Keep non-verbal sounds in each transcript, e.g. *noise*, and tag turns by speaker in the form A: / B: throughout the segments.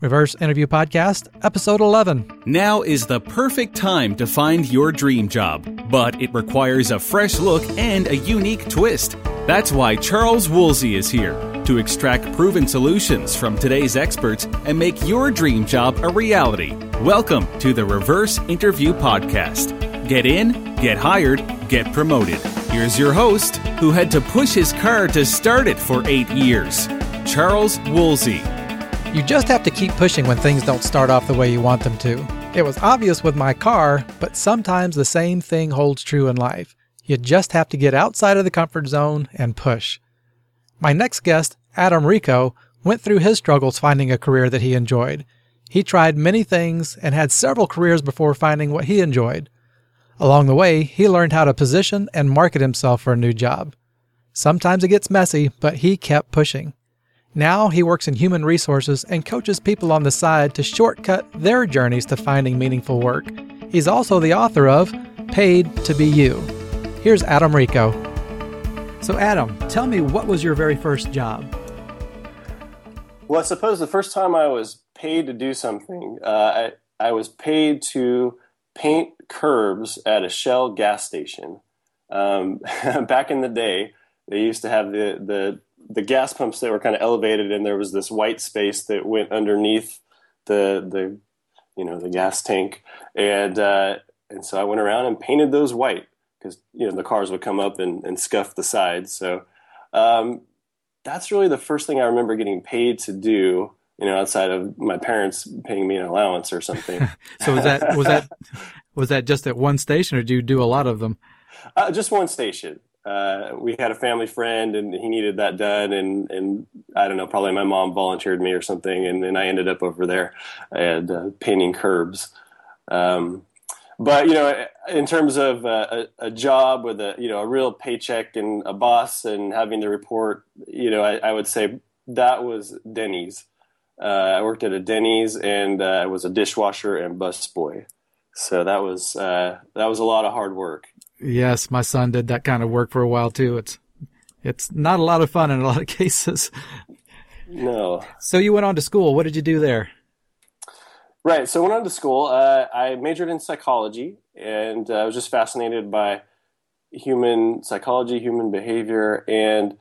A: Reverse Interview Podcast, Episode 11.
B: Now is the perfect time to find your dream job, but it requires a fresh look and a unique twist. That's why Charles Woolsey is here to extract proven solutions from today's experts and make your dream job a reality. Welcome to the Reverse Interview Podcast. Get in, get hired, get promoted. Here's your host, who had to push his car to start it for eight years, Charles Woolsey.
A: You just have to keep pushing when things don't start off the way you want them to. It was obvious with my car, but sometimes the same thing holds true in life. You just have to get outside of the comfort zone and push. My next guest, Adam Rico, went through his struggles finding a career that he enjoyed. He tried many things and had several careers before finding what he enjoyed. Along the way, he learned how to position and market himself for a new job. Sometimes it gets messy, but he kept pushing. Now he works in human resources and coaches people on the side to shortcut their journeys to finding meaningful work. He's also the author of Paid to Be You. Here's Adam Rico. So, Adam, tell me what was your very first job?
C: Well, I suppose the first time I was paid to do something, uh, I, I was paid to paint curbs at a Shell gas station. Um, *laughs* back in the day, they used to have the, the the gas pumps that were kind of elevated, and there was this white space that went underneath the the you know the gas tank, and uh, and so I went around and painted those white because you know the cars would come up and, and scuff the sides. So um, that's really the first thing I remember getting paid to do. You know, outside of my parents paying me an allowance or something. *laughs*
A: so was that was that was that just at one station, or do you do a lot of them?
C: Uh, just one station uh, we had a family friend and he needed that done and and I don't know probably my mom volunteered me or something and then I ended up over there and uh, painting curbs. Um, but you know in terms of uh, a, a, job with a you know a real paycheck and a boss and having to report you know I, I would say that was Denny's. Uh, I worked at a Denny's and I was a dishwasher and busboy. So that was that was a lot of hard work
A: Yes, my son did that kind of work for a while too. It's it's not a lot of fun in a lot of *laughs* cases.
C: No.
A: So you went on to school. What did you do there?
C: Right. So I went on to school. Uh, I majored in psychology, and uh, I was just fascinated by human psychology, human behavior, and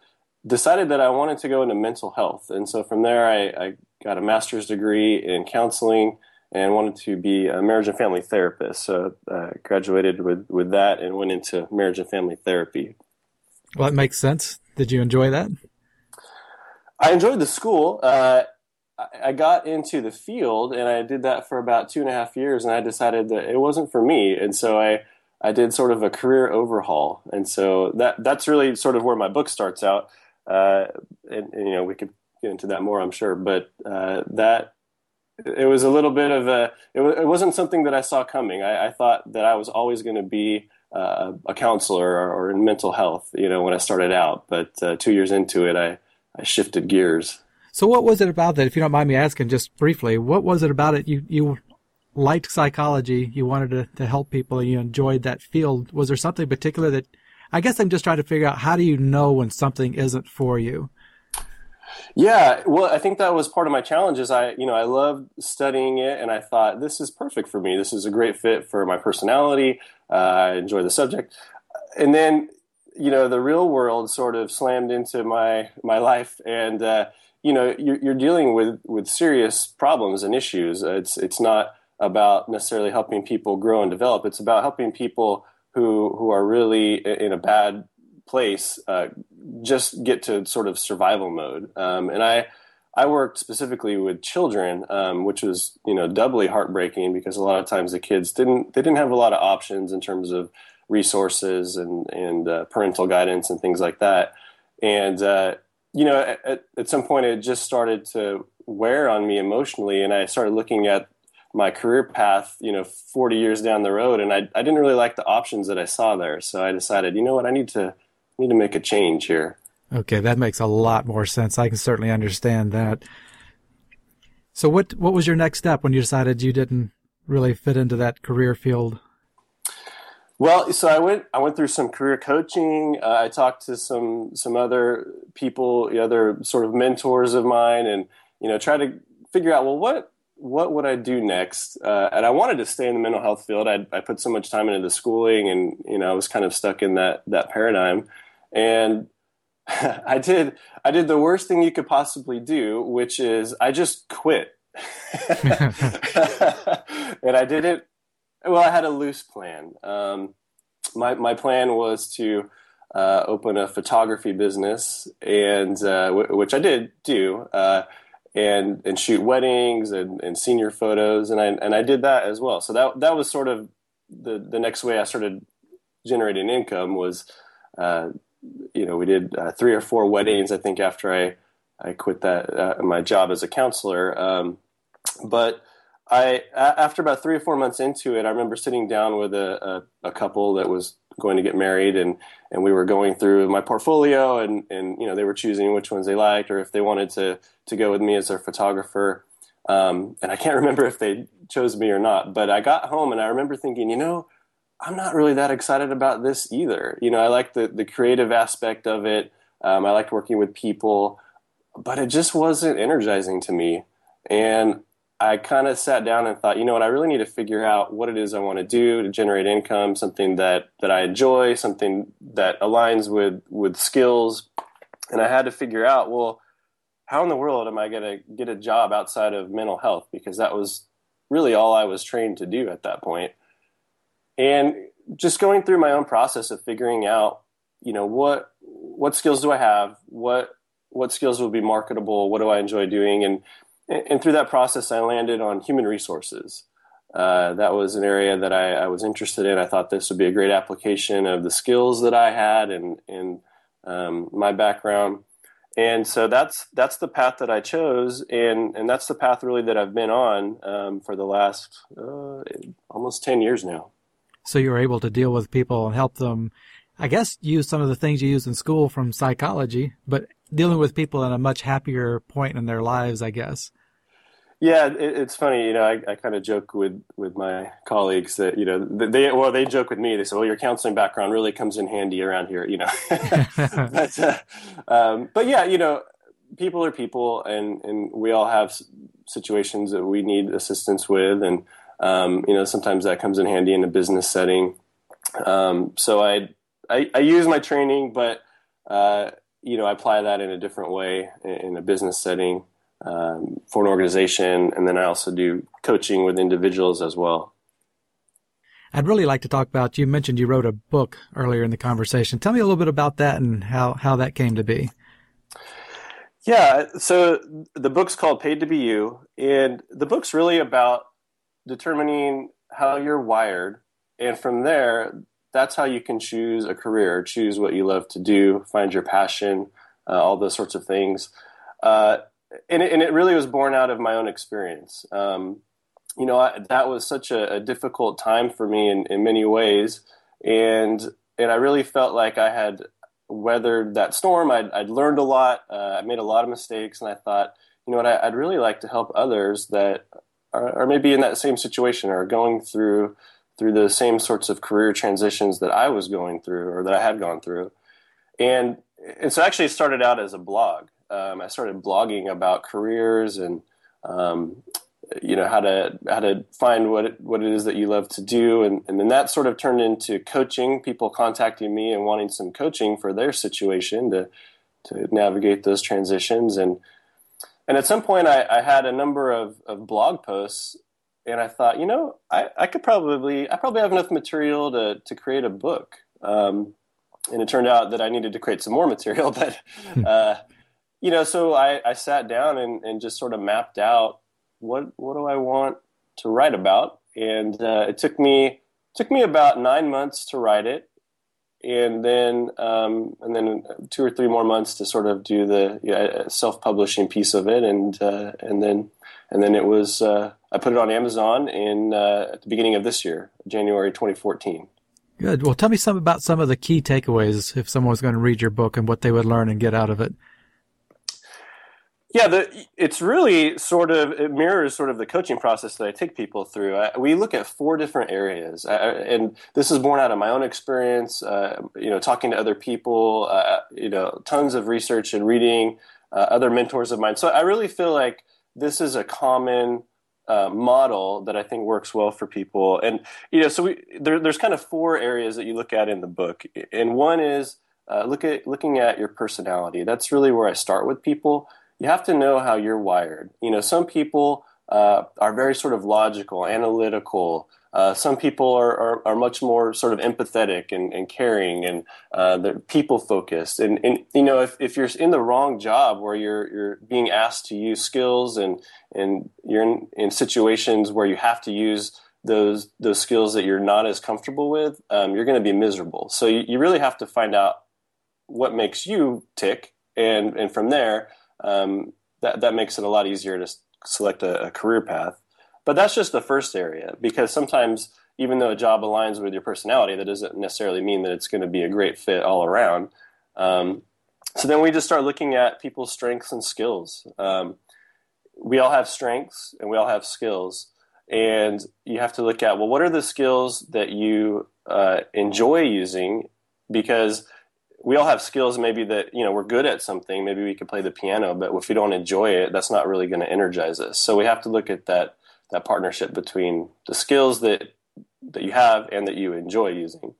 C: decided that I wanted to go into mental health. And so from there, I, I got a master's degree in counseling and wanted to be a marriage and family therapist. So uh, graduated with, with that and went into marriage and family therapy.
A: Well, that makes sense. Did you enjoy that?
C: I enjoyed the school. Uh, I got into the field and I did that for about two and a half years, and I decided that it wasn't for me, and so I I did sort of a career overhaul, and so that that's really sort of where my book starts out. Uh, and, and, you know we could get into that more, I'm sure, but uh, that it was a little bit of a it, it wasn't something that i saw coming. I, I thought that i was always going to be uh, a counselor or, or, in mental health you know when i started out but uh, two years into it i i shifted gears.
A: So what was it about that if you don't mind me asking just briefly what was it about it you you liked psychology you wanted to, to help people you enjoyed that field? Was there something particular that i guess i'm just trying to figure out how do you know when something isn't for you
C: yeah, well, I think that was part of my challenge. Is I, you know, I loved studying it, and I thought this is perfect for me. This is a great fit for my personality. Uh, I enjoy the subject, and then, you know, the real world sort of slammed into my my life, and uh, you know, you're, you're, dealing with with serious problems and issues. It's it's not about necessarily helping people grow and develop. It's about helping people who who are really in a bad place uh, just get to sort of survival mode. Um, and I I worked specifically with children, um, which was you know doubly heartbreaking because a lot of times the kids didn't they didn't have a lot of options in terms of resources and and uh, parental guidance and things like that. And uh, you know at, at some point it just started to wear on me emotionally, and I started looking at my career path, you know, 40 years down the road, and I, I didn't really like the options that I saw there. So I decided, you know what, I need to need to make a change here.
A: Okay, that makes a lot more sense. I can certainly understand that. So what what was your next step when you decided you didn't really fit into that career field?
C: Well, so I went I went through some career coaching. Uh, I talked to some some other people, other sort of mentors of mine, and you know, try to figure out well what what would I do next? Uh, and I wanted to stay in the mental health field. I, I put so much time into the schooling, and you know I was kind of stuck in that that paradigm. And *laughs* I did I did the worst thing you could possibly do, which is I just quit. *laughs* and I did it. Well, I had a loose plan. Um, my my plan was to uh, open a photography business, and uh, w- which I did do, uh, and and shoot weddings and, and senior photos, and I and I did that as well. So that that was sort of the the next way I started generating income was, uh, you know, we did uh, three or four weddings I think after I I quit that uh, my job as a counselor, um, but. I after about three or four months into it, I remember sitting down with a, a, a couple that was going to get married and and we were going through my portfolio and and you know they were choosing which ones they liked or if they wanted to to go with me as their photographer um, and I can't *laughs* remember if they chose me or not but I got home and I remember thinking you know I'm not really that excited about this either you know I like the the creative aspect of it um, I liked working with people but it just wasn't energizing to me and I kind of sat down and thought, you know what, I really need to figure out what it is I want to do to generate income, something that that I enjoy, something that aligns with with skills. And I had to figure out, well, how in the world am I going to get a job outside of mental health because that was really all I was trained to do at that point. And just going through my own process of figuring out, you know, what what skills do I have? What what skills will be marketable? What do I enjoy doing? And and through that process, I landed on human resources. Uh, that was an area that I, I, was interested in. I thought this would be a great application of the skills that I had and, and um, my background. And so that's that's the path that I chose, and, and that's the path really that I've been on um, for the last uh, almost ten years now.
A: So you were able to deal with people and help them, I guess, use some of the things you use in school from psychology, but dealing with people in a much happier point in their lives, I guess.
C: Yeah, it, it's funny. You know, I, I kind of joke with with my colleagues that you know they well they joke with me. They say, "Well, your counseling background really comes in handy around here." You know, *laughs* *laughs* but uh, um, but yeah, you know, people are people, and and we all have situations that we need assistance with, and um, you know, sometimes that comes in handy in a business setting. Um, so I, I, I use my training, but uh, you know, I apply that in a different way in a business setting um, for an organization, and then I also do coaching with individuals as well.
A: I'd really like to talk about. You mentioned you wrote a book earlier in the conversation. Tell me a little bit about that and how how that came to be.
C: Yeah, so the book's called Paid to Be You, and the book's really about determining how you're wired, and from there, that's how you can choose a career, choose what you love to do, find your passion, uh, all those sorts of things. Uh, and it, and it really was born out of my own experience. Um, you know, I, that was such a, a, difficult time for me in, in many ways, and and I really felt like I had weathered that storm. I'd, I'd learned a lot. Uh, I made a lot of mistakes, and I thought, you know what, I, would really like to help others that are, are, maybe in that same situation or going through through the same sorts of career transitions that I was going through or that I had gone through, and and so actually it started out as a blog. Um, I started blogging about careers and um, you know how to how to find what it, what it is that you love to do, and, and then that sort of turned into coaching. People contacting me and wanting some coaching for their situation to to navigate those transitions, and and at some point I, I had a number of, of blog posts and I thought, you know, I, I could probably, I probably have enough material to, to create a book. Um, and it turned out that I needed to create some more *laughs* material, but, hmm. uh, you know, so I, I sat down and, and just sort of mapped out what what do I want to write about, and uh, it took me took me about nine months to write it, and then um, and then two or three more months to sort of do the yeah, self publishing piece of it, and uh, and then and then it was uh, I put it on Amazon in uh, at the beginning of this year, January 2014.
A: Good. Well, tell me some about some of the key takeaways if someone was going to read your book and what they would learn and get out of it.
C: Yeah, the, it's really sort of it mirrors sort of the coaching process that I take people through. I, we look at four different areas, I, and this is born out of my own experience. Uh, you know, talking to other people, uh, you know, tons of research and reading, uh, other mentors of mine. So I really feel like this is a common uh, model that I think works well for people. And you know, so we, there, there's kind of four areas that you look at in the book, and one is uh, look at looking at your personality. That's really where I start with people. You have to know how you're wired. You know, some people uh, are very sort of logical, analytical. Uh, some people are, are, are, much more sort of empathetic and, and caring and uh, they're people focused. And, and, you know, if, if you're in the wrong job where you're, you're being asked to use skills and, and you're in, in situations where you have to use those, those skills that you're not as comfortable with, um, you're going to be miserable. So you, you really have to find out what makes you tick. And, and from there, um, that, that makes it a lot easier to select a, a career path. But that's just the first area because sometimes, even though a job aligns with your personality, that doesn't necessarily mean that it's going to be a great fit all around. Um, so then we just start looking at people's strengths and skills. Um, we all have strengths and we all have skills. And you have to look at, well, what are the skills that you uh, enjoy using? Because we all have skills maybe that you know we're good at something maybe we could play the piano but if we don't enjoy it that's not really going to energize us so we have to look at that that partnership between the skills that that you have and that you enjoy using.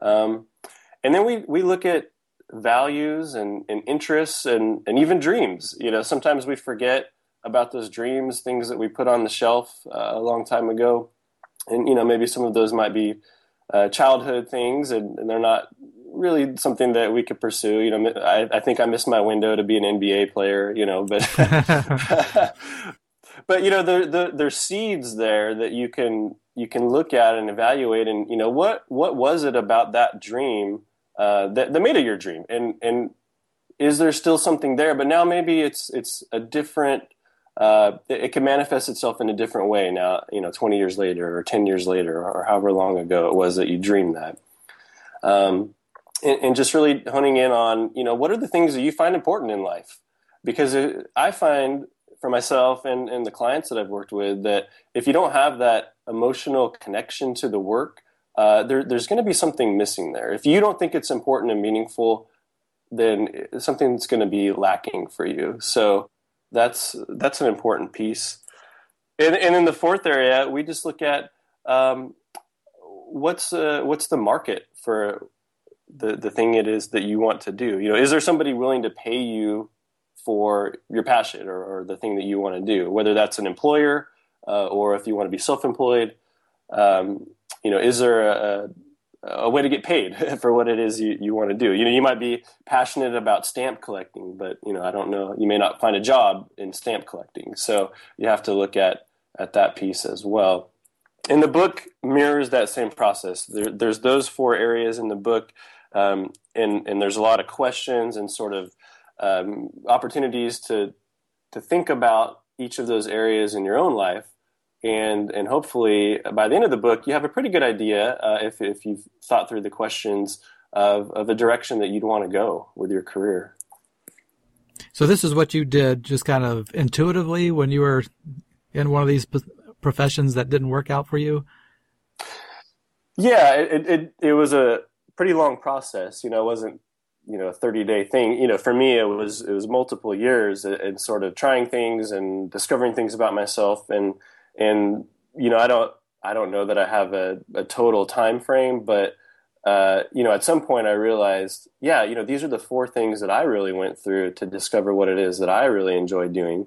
C: Um, and then we, we look at values and, and interests and, and even dreams. You know, sometimes we forget about those dreams, things that we put on the shelf uh, a long time ago. And, you know, maybe some of those might be uh, childhood things and, and, they're not really something that we could pursue. You know, I, I think I missed my window to be an NBA player, you know, but *laughs* but you know there, there there's seeds there that you can you can look at and evaluate. And you know what what was it about that dream uh, that, that made it your dream? And and is there still something there? But now maybe it's it's a different uh, it, it, can manifest itself in a different way now you know 20 years later or 10 years later or however long ago it was that you dreamed that. Um, and, and, just really honing in on you know what are the things that you find important in life because i find for myself and, and the clients that I've worked with that if you don't have that emotional connection to the work, uh, there, there's going to be something missing there. If you don't think it's important and meaningful, then something's going to be lacking for you. So that's that's an important piece. And, and in the fourth area, we just look at um, what's uh, what's the market for the the thing it is that you want to do. You know, is there somebody willing to pay you for your passion or, or the thing that you want to do, whether that's an employer uh, or if you want to be self-employed. Um, you know, is there a, a, way to get paid *laughs* for what it is you, you want to do? You know, you might be passionate about stamp collecting, but you know, I don't know. You may not find a job in stamp collecting, so you have to look at at that piece as well. And the book mirrors that same process. There, there's those four areas in the book, um, and and there's a lot of questions and sort of um, opportunities to to think about each of those areas in your own life, and and hopefully by the end of the book you have a pretty good idea uh, if if you've thought through the questions of of the direction that you'd want to go with your career.
A: So this is what you did, just kind of intuitively when you were in one of these professions that didn't work out for you.
C: Yeah, it it, it was a pretty long process. You know, it wasn't you know a 30 day thing you know for me it was it was multiple years and sort of trying things and discovering things about myself and and you know i don't i don't know that i have a, a total time frame but uh, you know at some point i realized yeah you know these are the four things that i really went through to discover what it is that i really enjoy doing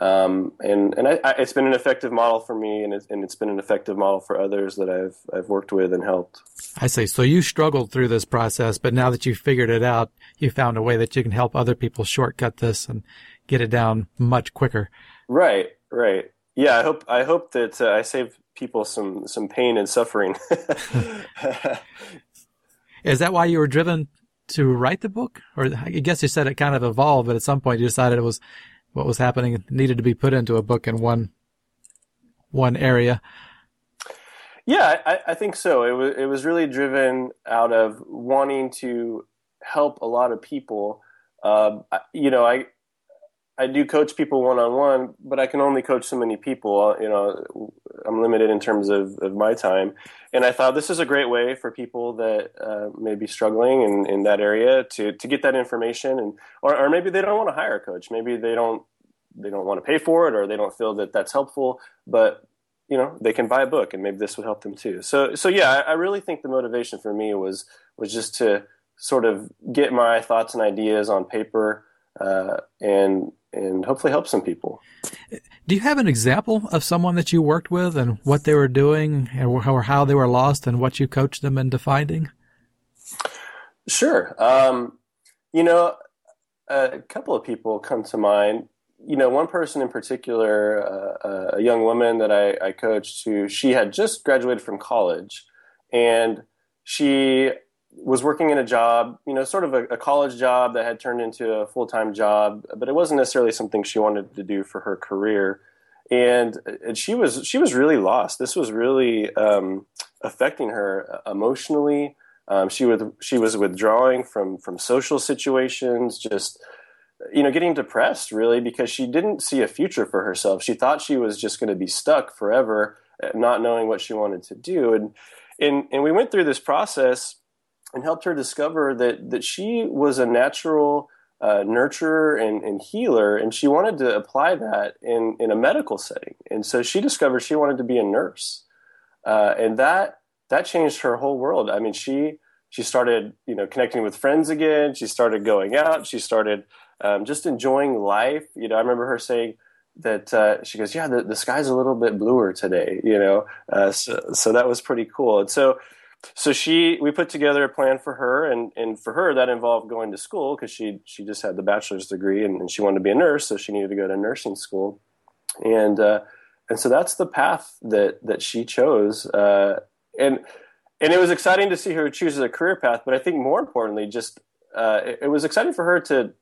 C: um, and and I, I, it's been an effective model for me, and, it, and it's been an effective model for others that I've I've worked with and helped.
A: I see. So you struggled through this process, but now that you figured it out, you found a way that you can help other people shortcut this and get it down much quicker.
C: Right. Right. Yeah. I hope I hope that uh, I save people some some pain and suffering. *laughs* *laughs*
A: Is that why you were driven to write the book? Or I guess you said it kind of evolved, but at some point you decided it was what was happening needed to be put into a book in one one area.
C: Yeah, I, I, think so. It was it was really driven out of wanting to help a lot of people. Uh, you know, I I do coach people one on one, but I can only coach so many people. You know, I'm limited in terms of, of my time. And I thought this is a great way for people that uh, may be struggling in, in that area to, to get that information. And or, or maybe they don't want to hire a coach. Maybe they don't they don't want to pay for it or they don't feel that that's helpful, but you know they can buy a book and maybe this would help them too. So so yeah, I, I really think the motivation for me was was just to sort of get my thoughts and ideas on paper uh, and and hopefully help some people.
A: Do you have an example of someone that you worked with and what they were doing or how they were lost and what you coached them into finding?
C: Sure. Um, you know, a couple of people come to mind. You know, one person in particular, uh, uh, a young woman that I, I coached who she had just graduated from college and she was working in a job, you know, sort of a, a college job that had turned into a full time job, but it wasn't necessarily something she wanted to do for her career. And, and she was she was really lost. This was really um, affecting her emotionally. Um, she was she was withdrawing from from social situations, just you know, getting depressed really because she didn't see a future for herself. She thought she was just going to be stuck forever, not knowing what she wanted to do. And and and we went through this process and helped her discover that that she was a natural uh, nurturer and, and, healer, and she wanted to apply that in in a medical setting. And so she discovered she wanted to be a nurse, uh, and that that changed her whole world. I mean, she she started you know connecting with friends again. She started going out. She started um, just enjoying life. You know, I remember her saying that uh, she goes, "Yeah, the, the sky's a little bit bluer today." You know, uh, so so that was pretty cool. And so so she we put together a plan for her and and for her that involved going to school because she she just had the bachelor's degree and, and, she wanted to be a nurse so she needed to go to nursing school. And uh, and so that's the path that that she chose uh, and and it was exciting to see her choose a career path but i think more importantly just uh, it, it was exciting for her to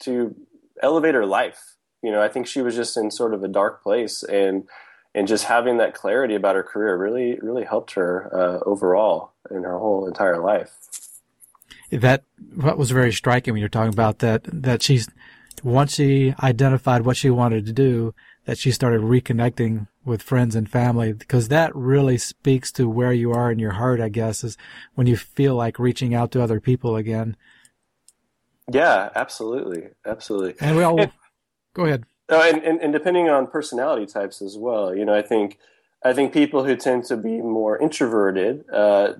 C: to elevate her life. You know i think she was just in sort of a dark place and and just having that clarity about her career really really helped her uh, overall in her whole entire life.
A: That what was very striking when you're talking about that that she's once she identified what she wanted to do that she started reconnecting with friends and family because that really speaks to where you are in your heart I guess is when you feel like reaching out to other people again.
C: Yeah, absolutely, absolutely.
A: And we all *laughs* go ahead.
C: Oh, and, and, and depending on personality types as well. You know, I think I think people who tend to be more introverted, uh,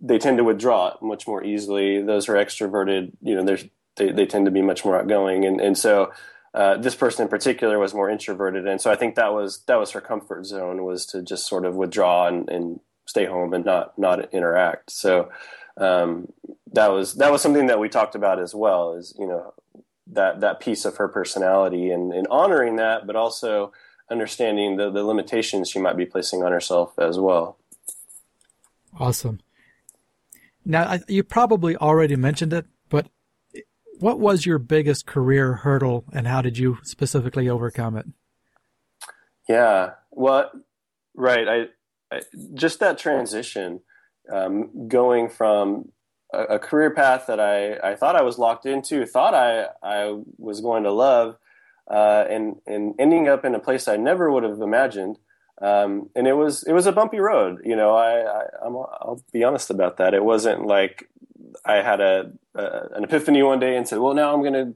C: they tend to withdraw much more easily. Those who are extroverted, you know, they they tend to be much more outgoing, and and so uh, this person in particular was more introverted, and so I think that was that was her comfort zone was to just sort of withdraw and, and stay home and not not interact. So um, that was that was something that we talked about as well. Is you know that that piece of her personality and, and honoring that, but also understanding the, the limitations she might be placing on herself as well.
A: Awesome. Now, I, you probably already mentioned it, but what was your biggest career hurdle and how did you specifically overcome it?
C: Yeah, well, right. I, I just that transition, um, going from a, career path that I, I thought I was locked into, thought I, I was going to love, uh, and and ending up in a place I never would have imagined. Um, and it was it was a bumpy road. You know, I, I am I'll be honest about that. It wasn't like I had a, a, an epiphany one day and said, well, now I'm going to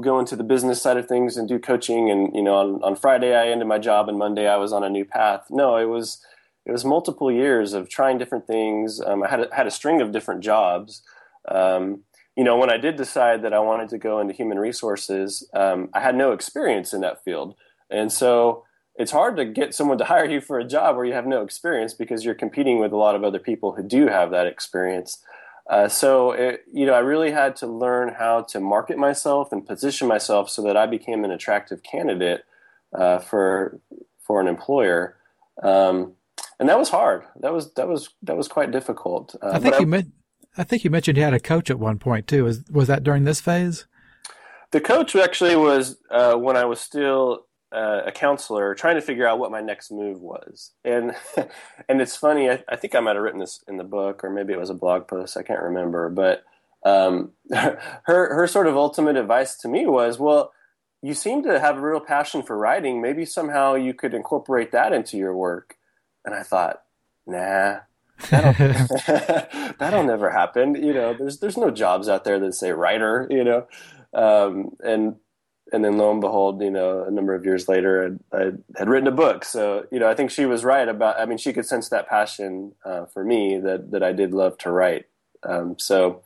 C: go into the business side of things and do coaching. And you know, on on Friday I ended my job, and Monday I was on a new path. No, it was it was multiple years of trying different things. Um, I had a, had a string of different jobs. Um, you know, when I did decide that I wanted to go into human resources, um, I had no experience in that field, and so it's hard to get someone to *laughs* hire you for a job where you have no experience because you're competing with a lot of other people who do have that experience. Uh, so, it, you know, I really had to learn how to market myself and position myself so that I became an attractive candidate uh, for for an employer. Um, and that was hard. That was that was that was quite difficult.
A: Uh, I think you I, meant. I think you mentioned you had a coach at one point too. Was was that during this phase?
C: The coach actually was uh, when I was still uh, a counselor, trying to figure out what my next move was. And *laughs* and it's funny. I, I, think I might have written this in the book, or maybe it was a blog post. I can't remember. But um, *laughs* her her sort of ultimate advice to me was, well. You seem to have a real passion for writing. Maybe somehow you could incorporate that into your work. And I thought, nah, that'll, *laughs* *laughs* that'll never happen. You know, there's there's no jobs out there that say writer. You know, um, and and then lo and behold, you know, a number of years later, I, I, had written a book. So, you know, I think she was right about. I mean, she could sense that passion uh, for me that that I did love to write. Um, so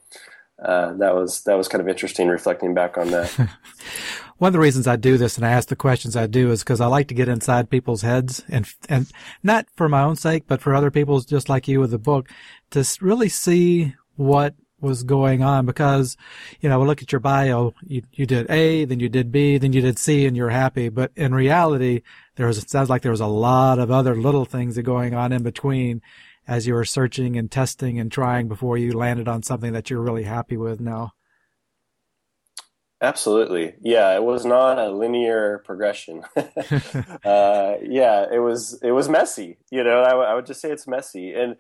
C: uh, that was that was kind of interesting reflecting back on that. *laughs*
A: One of the reasons I do this and I ask the questions I do is because I like to get inside people's heads and and not for my own sake, but for other people's, just like you with the book, to really see what was going on because, you know, we look at your bio. You, you did A, then you did B, then you did C and you're happy. But in reality, there was, it sounds like there was a lot of other little things that going on in between as you were searching and testing and trying before you landed on something that you're really happy with now.
C: Absolutely. Yeah, it was not a linear progression. *laughs* uh, yeah, it was it was messy. You know, I, w- I would just say it's messy, and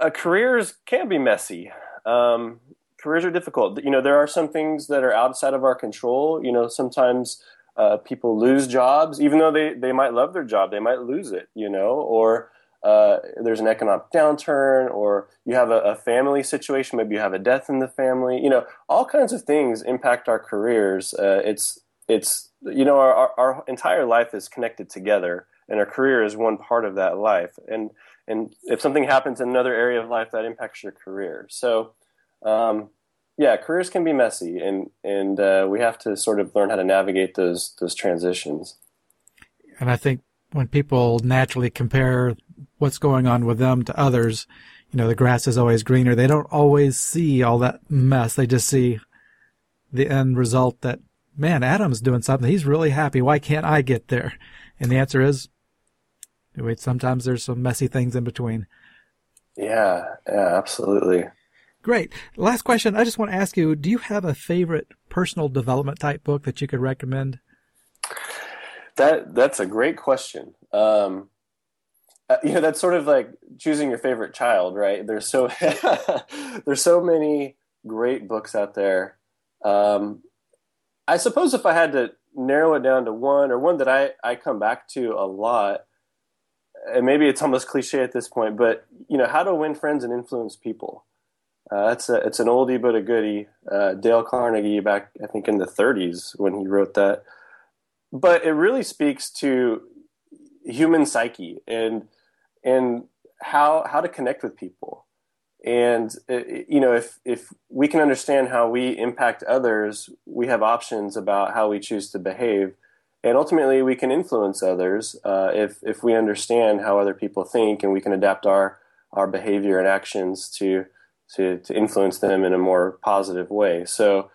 C: uh, careers can be messy. Um, careers are difficult. You know, there are some things that are outside of our control. You know, sometimes uh, people lose jobs, even though they they might love their job, they might lose it. You know, or uh, there's an economic downturn or you have a, a, family situation, maybe you have a death in the family, you know, all kinds of things impact our careers. Uh, it's, it's, you know, our, our entire life is connected together and our career is one part of that life. And, and if something happens in another area of life, that impacts your career. So, um, yeah, careers can be messy and, and uh, we have to sort of learn how to navigate those, those transitions.
A: And I think when people naturally compare what's going on with them to others, you know, the grass is always greener. They don't always see all that mess. They just see the end result that, man, Adam's doing something. He's really happy. Why can't I get there? And the answer is, wait, sometimes there's some messy things in between.
C: Yeah, yeah, absolutely.
A: Great. Last question. I just want to ask you, do you have a favorite personal development type book that you could recommend?
C: That that's a great question. Um, uh, you know that's sort of like choosing your favorite child right? There's so *laughs* there's so many great books out there. Um, i suppose if i had to narrow it down to one or one that i i come back to a lot and maybe it's almost cliche at this point but you know how to win friends and influence people. Uh, it's a it's an oldie but a goodie. Uh, dale carnegie back i think in the 30s when he wrote that but it really speaks to human psyche and and how how to connect with people. And uh, you know if if we can understand how we impact others we have options about how we choose to behave. And ultimately we can influence others uh, if if we understand how other people think and we can adapt our our behavior and actions to to to influence them in a more positive way. So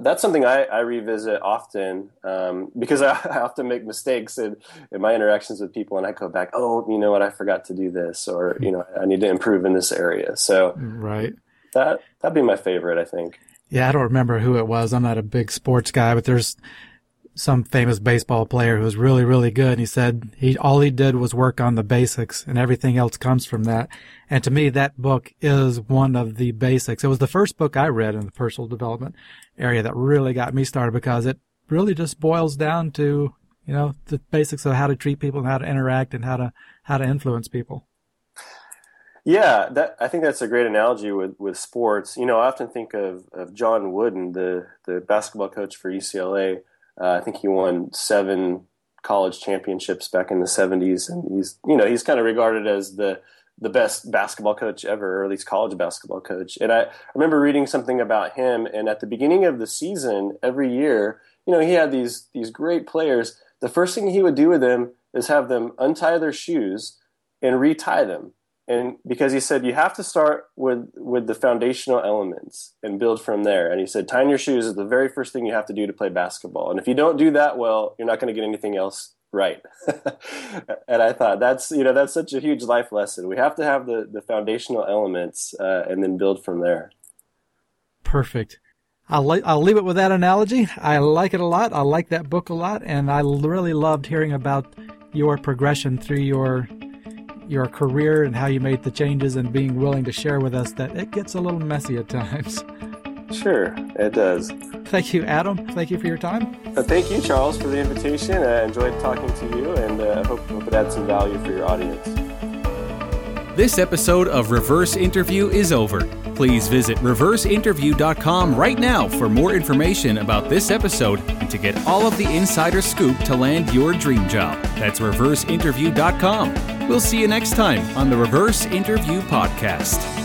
C: that's something I, I revisit often um, because I, *laughs* I, often make mistakes in, in my interactions with people, and I go back, oh, you know what, I forgot to do this, or you know, I need to improve in this area. So,
A: right,
C: that that'd be my favorite, I think.
A: Yeah, I don't remember who it was. I'm not a big sports guy, but there's some famous baseball player who was really, really good. And he said he, all he did was work on the basics and everything else comes from that. And to me, that book is one of the basics. It was the first book I read in the personal development area that really got me started because it really just boils down to, you know, the basics of how to treat people and how to interact and how to, how to influence people.
C: Yeah, that I think that's a great analogy with, with sports. You know, I often think of, of John Wooden, the, the basketball coach for UCLA uh, I think he won seven college championships back in the 70s, and he's you know he's kind of regarded as the the best basketball coach ever, or at least college basketball coach. And I remember reading something about him, and at the beginning of the season, every year, you know, he had these these great players. The first thing he would do with them is have them untie their shoes and retie them and because he said you have to start with with the foundational elements and build from there. And he said tying your shoes is the very first thing you have to do to play basketball. And if you don't do that well you're not going to get anything else right. *laughs* And i thought that's you know that's such a huge life lesson. We have to have the the foundational elements uh, and then build from there.
A: Perfect. I'll, li- I'll leave it with that analogy. I like it a lot. I like that book a lot, and I really loved hearing about your progression through your your career and how you made the changes and being willing to share with us that it gets a little messy at times.
C: Sure, it does.
A: Thank you, Adam. Thank you for your time.
C: Uh, thank you, Charles, for the invitation. I enjoyed talking to you and I uh, hope, hope it adds some value for your audience.
B: This episode of Reverse Interview is over. Please visit reverseinterview.com right now for more information about this episode and to get all of the insider scoop to land your dream job. That's reverseinterview.com. We'll see you next time on the Reverse Interview Podcast.